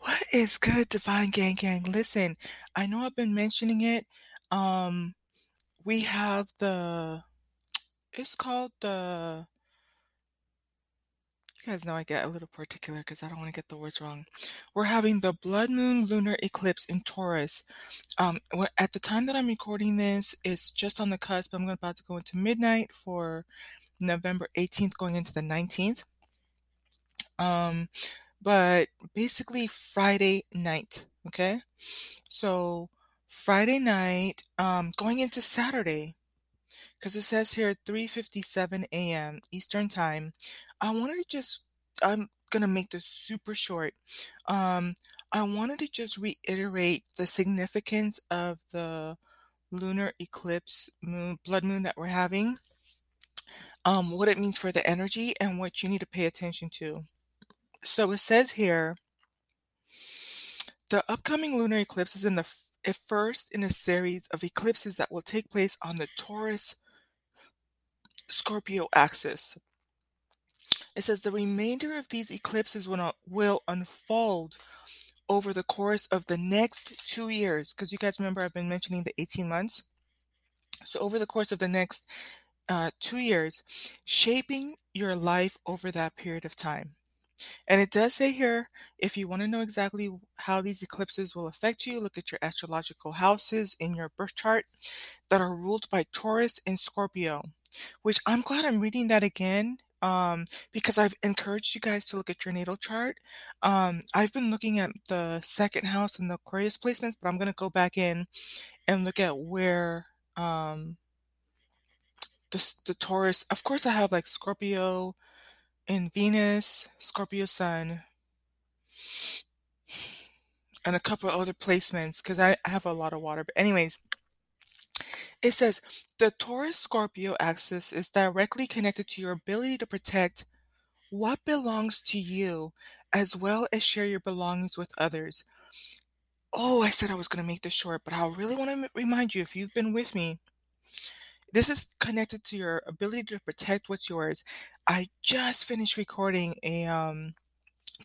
What is good, Divine Gang Gang? Listen, I know I've been mentioning it. Um, we have the, it's called the, you guys know I get a little particular because I don't want to get the words wrong. We're having the blood moon lunar eclipse in Taurus. Um, at the time that I'm recording this, it's just on the cusp. But I'm about to go into midnight for November 18th, going into the 19th. Um, but basically Friday night. Okay. So Friday night, um, going into Saturday, because it says here 3:57 a.m. Eastern time. I wanted to just I'm gonna make this super short. Um, I wanted to just reiterate the significance of the lunar eclipse moon blood moon that we're having. Um, what it means for the energy and what you need to pay attention to. So it says here the upcoming lunar eclipse is in the f- first in a series of eclipses that will take place on the Taurus Scorpio axis. It says the remainder of these eclipses will, will unfold over the course of the next two years. Because you guys remember I've been mentioning the 18 months. So, over the course of the next uh, two years, shaping your life over that period of time. And it does say here, if you want to know exactly how these eclipses will affect you, look at your astrological houses in your birth chart that are ruled by Taurus and Scorpio, which I'm glad I'm reading that again um, because I've encouraged you guys to look at your natal chart. Um, I've been looking at the second house and the Aquarius placements, but I'm going to go back in and look at where um, the, the Taurus, of course, I have like Scorpio in Venus, Scorpio Sun, and a couple other placements because I have a lot of water. But, anyways, it says the Taurus Scorpio axis is directly connected to your ability to protect what belongs to you as well as share your belongings with others. Oh, I said I was going to make this short, but I really want to remind you if you've been with me, this is connected to your ability to protect what's yours. I just finished recording a um,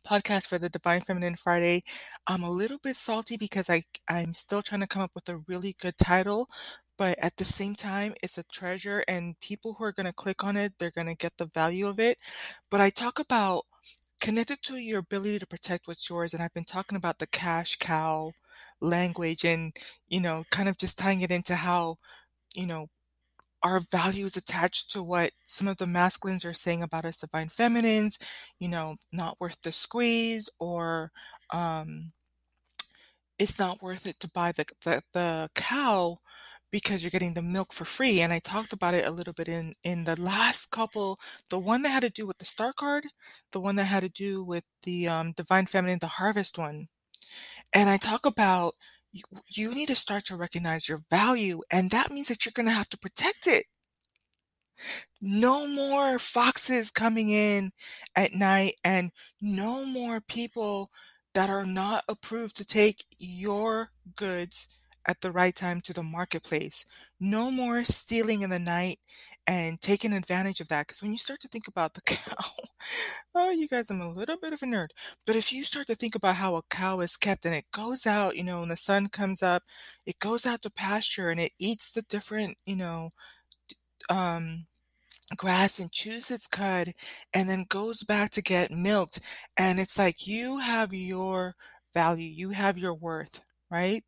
podcast for the Divine Feminine Friday. I'm a little bit salty because I I'm still trying to come up with a really good title, but at the same time, it's a treasure, and people who are going to click on it, they're going to get the value of it. But I talk about connected to your ability to protect what's yours, and I've been talking about the cash cow language, and you know, kind of just tying it into how you know our values attached to what some of the masculines are saying about us divine feminines, you know, not worth the squeeze or um, it's not worth it to buy the, the, the cow because you're getting the milk for free. And I talked about it a little bit in, in the last couple, the one that had to do with the star card, the one that had to do with the um, divine feminine, the harvest one. And I talk about you, need to start to recognize your value, and that means that you're going to have to protect it. No more foxes coming in at night, and no more people that are not approved to take your goods at the right time to the marketplace. No more stealing in the night and taking advantage of that. Because when you start to think about the cow, oh, you guys, I'm a little bit of a nerd. But if you start to think about how a cow is kept and it goes out, you know, when the sun comes up, it goes out to pasture and it eats the different, you know, um, grass and chews its cud and then goes back to get milked. And it's like you have your value, you have your worth, right?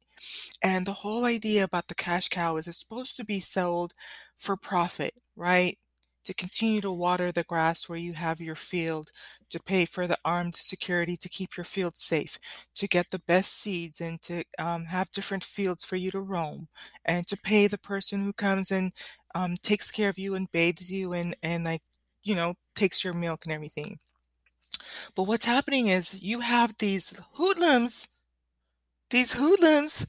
And the whole idea about the cash cow is it's supposed to be sold for profit, right? To continue to water the grass where you have your field, to pay for the armed security to keep your field safe, to get the best seeds and to um, have different fields for you to roam, and to pay the person who comes and um, takes care of you and bathes you and, and like, you know, takes your milk and everything. But what's happening is you have these hoodlums these hoodlums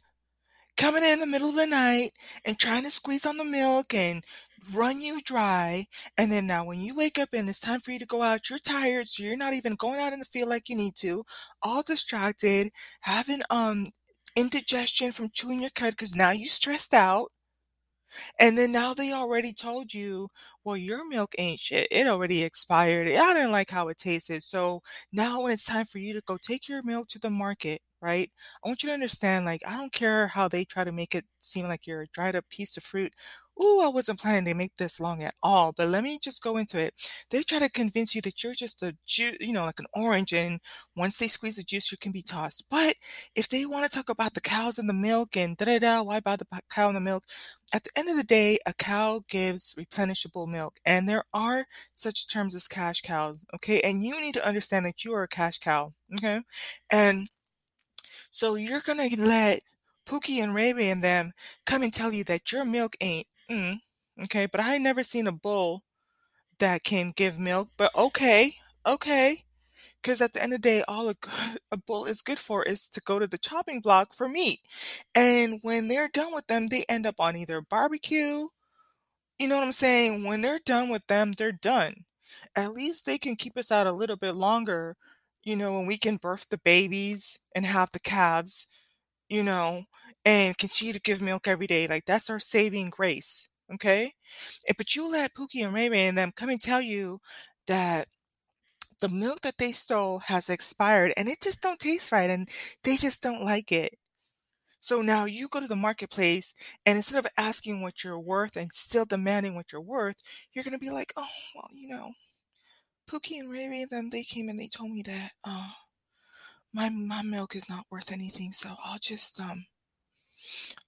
coming in the middle of the night and trying to squeeze on the milk and run you dry. And then now when you wake up and it's time for you to go out, you're tired, so you're not even going out in the field like you need to, all distracted, having um indigestion from chewing your cud because now you stressed out. And then now they already told you well, your milk ain't shit. It already expired. I didn't like how it tasted. So now when it's time for you to go take your milk to the market, right? I want you to understand, like, I don't care how they try to make it seem like you're a dried up piece of fruit. Ooh, I wasn't planning to make this long at all, but let me just go into it. They try to convince you that you're just a juice, you know, like an orange, and once they squeeze the juice, you can be tossed. But if they want to talk about the cows and the milk and da da da, why buy the cow and the milk? At the end of the day, a cow gives replenishable milk, and there are such terms as cash cows, okay? And you need to understand that you are a cash cow, okay? And so you're gonna let Pookie and Ray Ray and them come and tell you that your milk ain't, mm, okay? But I never seen a bull that can give milk, but okay, okay. Because at the end of the day, all a, a bull is good for is to go to the chopping block for meat. And when they're done with them, they end up on either barbecue. You know what I'm saying? When they're done with them, they're done. At least they can keep us out a little bit longer, you know, when we can birth the babies and have the calves, you know, and continue to give milk every day. Like that's our saving grace. Okay. But you let Pookie and Ray Ray and them come and tell you that the milk that they stole has expired and it just don't taste right and they just don't like it. So now you go to the marketplace and instead of asking what you're worth and still demanding what you're worth, you're going to be like, oh, well, you know, Pookie and Ray Ray, them, they came and they told me that, uh, my, my milk is not worth anything. So I'll just, um,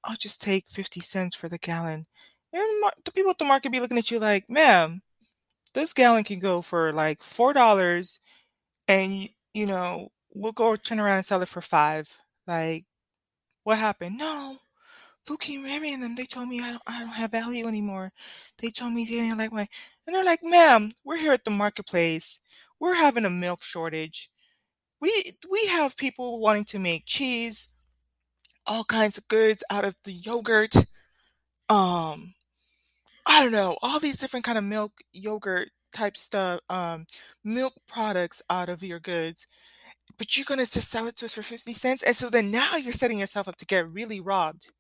I'll just take 50 cents for the gallon. And the people at the market be looking at you like, ma'am, this gallon can go for like four dollars and you know we'll go turn around and sell it for five like what happened no Ray Ray and them they told me I don't I don't have value anymore. They told me they didn't like my and they're like ma'am we're here at the marketplace. We're having a milk shortage. We we have people wanting to make cheese all kinds of goods out of the yogurt um I don't know, all these different kind of milk, yogurt type stuff, um, milk products out of your goods, but you're gonna just sell it to us for 50 cents. And so then now you're setting yourself up to get really robbed.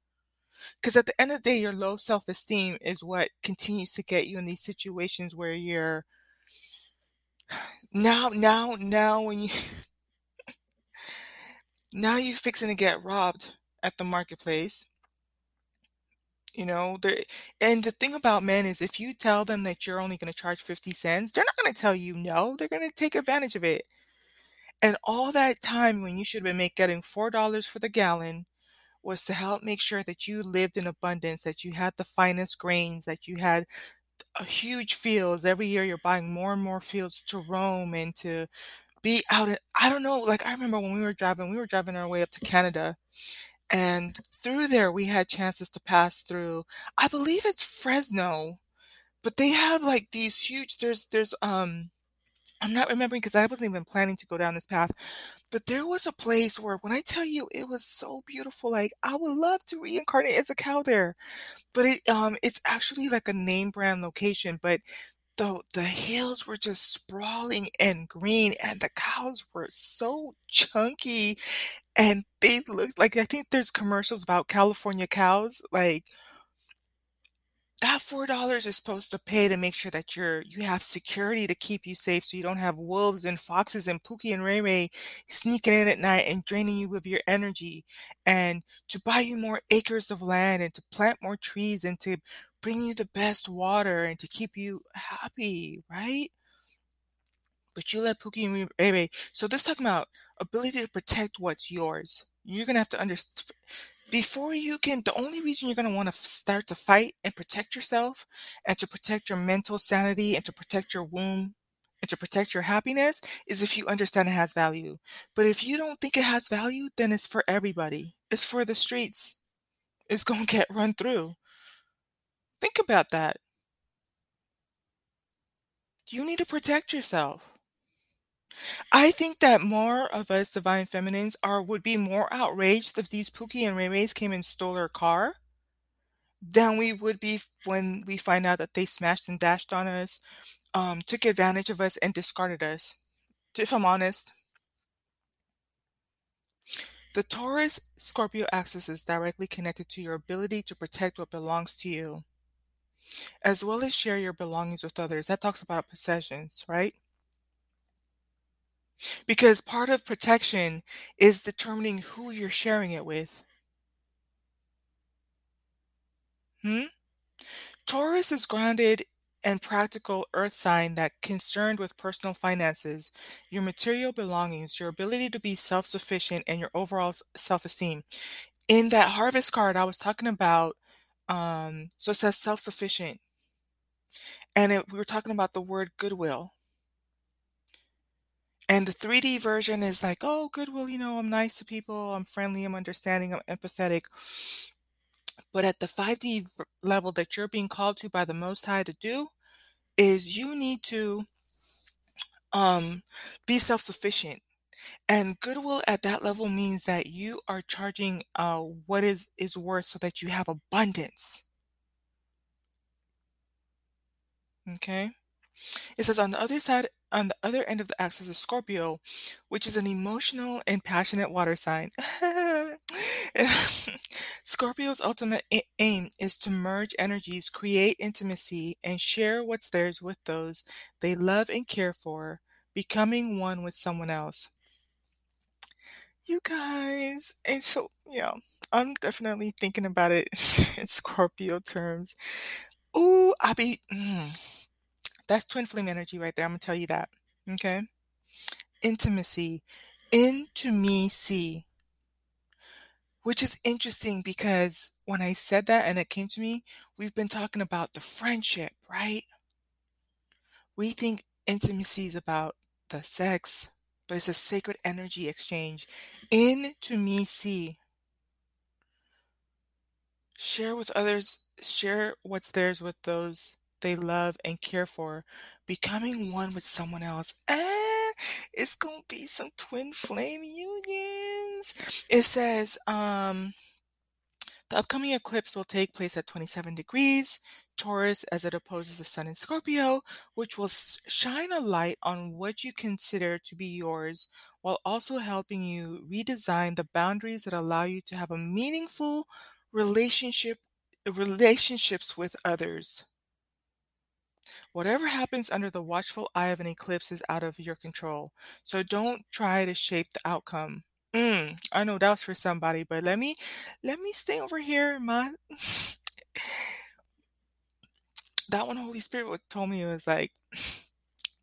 Because at the end of the day, your low self esteem is what continues to get you in these situations where you're now, now, now, when you now you're fixing to get robbed at the marketplace you know, they and the thing about men is if you tell them that you're only gonna charge 50 cents, they're not gonna tell you no, they're gonna take advantage of it. And all that time when you should have been make getting $4 for the gallon was to help make sure that you lived in abundance, that you had the finest grains, that you had huge fields. Every year you're buying more and more fields to roam and to be out at, I don't know, like I remember when we were driving, we were driving our way up to Canada and through there, we had chances to pass through. I believe it's Fresno, but they have like these huge. There's there's um. I'm not remembering because I wasn't even planning to go down this path, but there was a place where when I tell you it was so beautiful, like I would love to reincarnate as a cow there. But it um it's actually like a name brand location, but the the hills were just sprawling and green and the cows were so chunky and they looked like I think there's commercials about California cows, like that $4 is supposed to pay to make sure that you're you have security to keep you safe so you don't have wolves and foxes and Pookie and Ray Ray sneaking in at night and draining you of your energy and to buy you more acres of land and to plant more trees and to bring you the best water and to keep you happy, right? But you let Pookie and Ray Ray. So this talking about ability to protect what's yours. You're gonna have to understand before you can. The only reason you're gonna want to start to fight and protect yourself, and to protect your mental sanity, and to protect your womb, and to protect your happiness, is if you understand it has value. But if you don't think it has value, then it's for everybody. It's for the streets. It's gonna get run through. Think about that. You need to protect yourself. I think that more of us divine feminines are would be more outraged if these Pookie and Ray Rays came and stole our car than we would be when we find out that they smashed and dashed on us, um, took advantage of us, and discarded us. If I'm honest. The Taurus Scorpio axis is directly connected to your ability to protect what belongs to you. as well as share your belongings with others. That talks about possessions, right? Because part of protection is determining who you're sharing it with. Hmm? Taurus is grounded and practical earth sign that concerned with personal finances, your material belongings, your ability to be self-sufficient and your overall self-esteem. In that harvest card I was talking about um so it says self-sufficient. And it, we were talking about the word goodwill. And the 3D version is like, oh, goodwill, you know, I'm nice to people, I'm friendly, I'm understanding, I'm empathetic. But at the 5D level that you're being called to by the Most High to do is you need to um, be self sufficient. And goodwill at that level means that you are charging uh, what is, is worth so that you have abundance. Okay. It says on the other side, on the other end of the axis is Scorpio, which is an emotional and passionate water sign. Scorpio's ultimate aim is to merge energies, create intimacy, and share what's theirs with those they love and care for, becoming one with someone else. You guys, and so, yeah, I'm definitely thinking about it in Scorpio terms. Ooh, I be. Mm, that's twin flame energy right there. I'm gonna tell you that. Okay. Intimacy. Into me see. Which is interesting because when I said that and it came to me, we've been talking about the friendship, right? We think intimacy is about the sex, but it's a sacred energy exchange. Into me see. Share with others, share what's theirs with those they love and care for, becoming one with someone else. And it's gonna be some twin flame unions. It says, um, the upcoming eclipse will take place at 27 degrees Taurus as it opposes the Sun in Scorpio, which will shine a light on what you consider to be yours while also helping you redesign the boundaries that allow you to have a meaningful relationship relationships with others. Whatever happens under the watchful eye of an eclipse is out of your control. So don't try to shape the outcome. Mm, I know that was for somebody, but let me let me stay over here, my that one Holy Spirit told me it was like,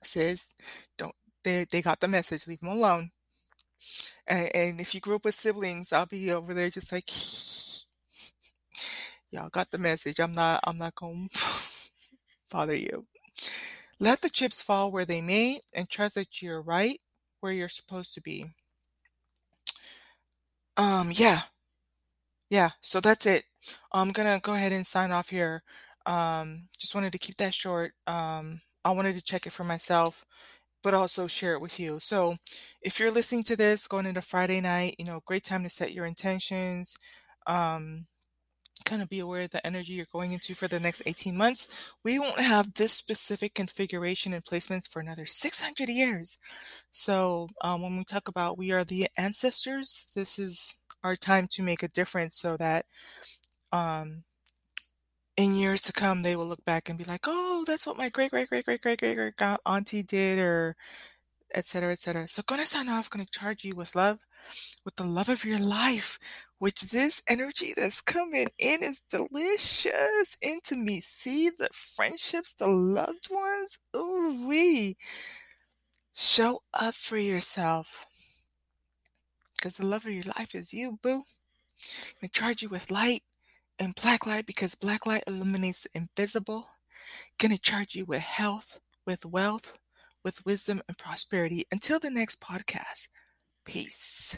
sis, don't they they got the message, leave them alone. And, and if you grew up with siblings, I'll be over there just like y'all got the message. I'm not I'm not gonna bother you. Let the chips fall where they may and trust that you're right where you're supposed to be. Um, yeah. Yeah, so that's it. I'm gonna go ahead and sign off here. Um, just wanted to keep that short. Um, I wanted to check it for myself, but also share it with you. So if you're listening to this going into Friday night, you know, great time to set your intentions. Um, kind of be aware of the energy you're going into for the next 18 months. We won't have this specific configuration and placements for another 600 years. So um, when we talk about we are the ancestors, this is our time to make a difference so that um, in years to come, they will look back and be like, oh, that's what my great, great, great, great, great, great, great auntie did, or et cetera, et cetera. So gonna sign off, gonna charge you with love, with the love of your life, which this energy that's coming in is delicious. into me. See the friendships, the loved ones. Ooh wee. Show up for yourself. Because the love of your life is you, boo. I'm gonna charge you with light and black light because black light illuminates the invisible. Gonna charge you with health, with wealth, with wisdom and prosperity. Until the next podcast, peace.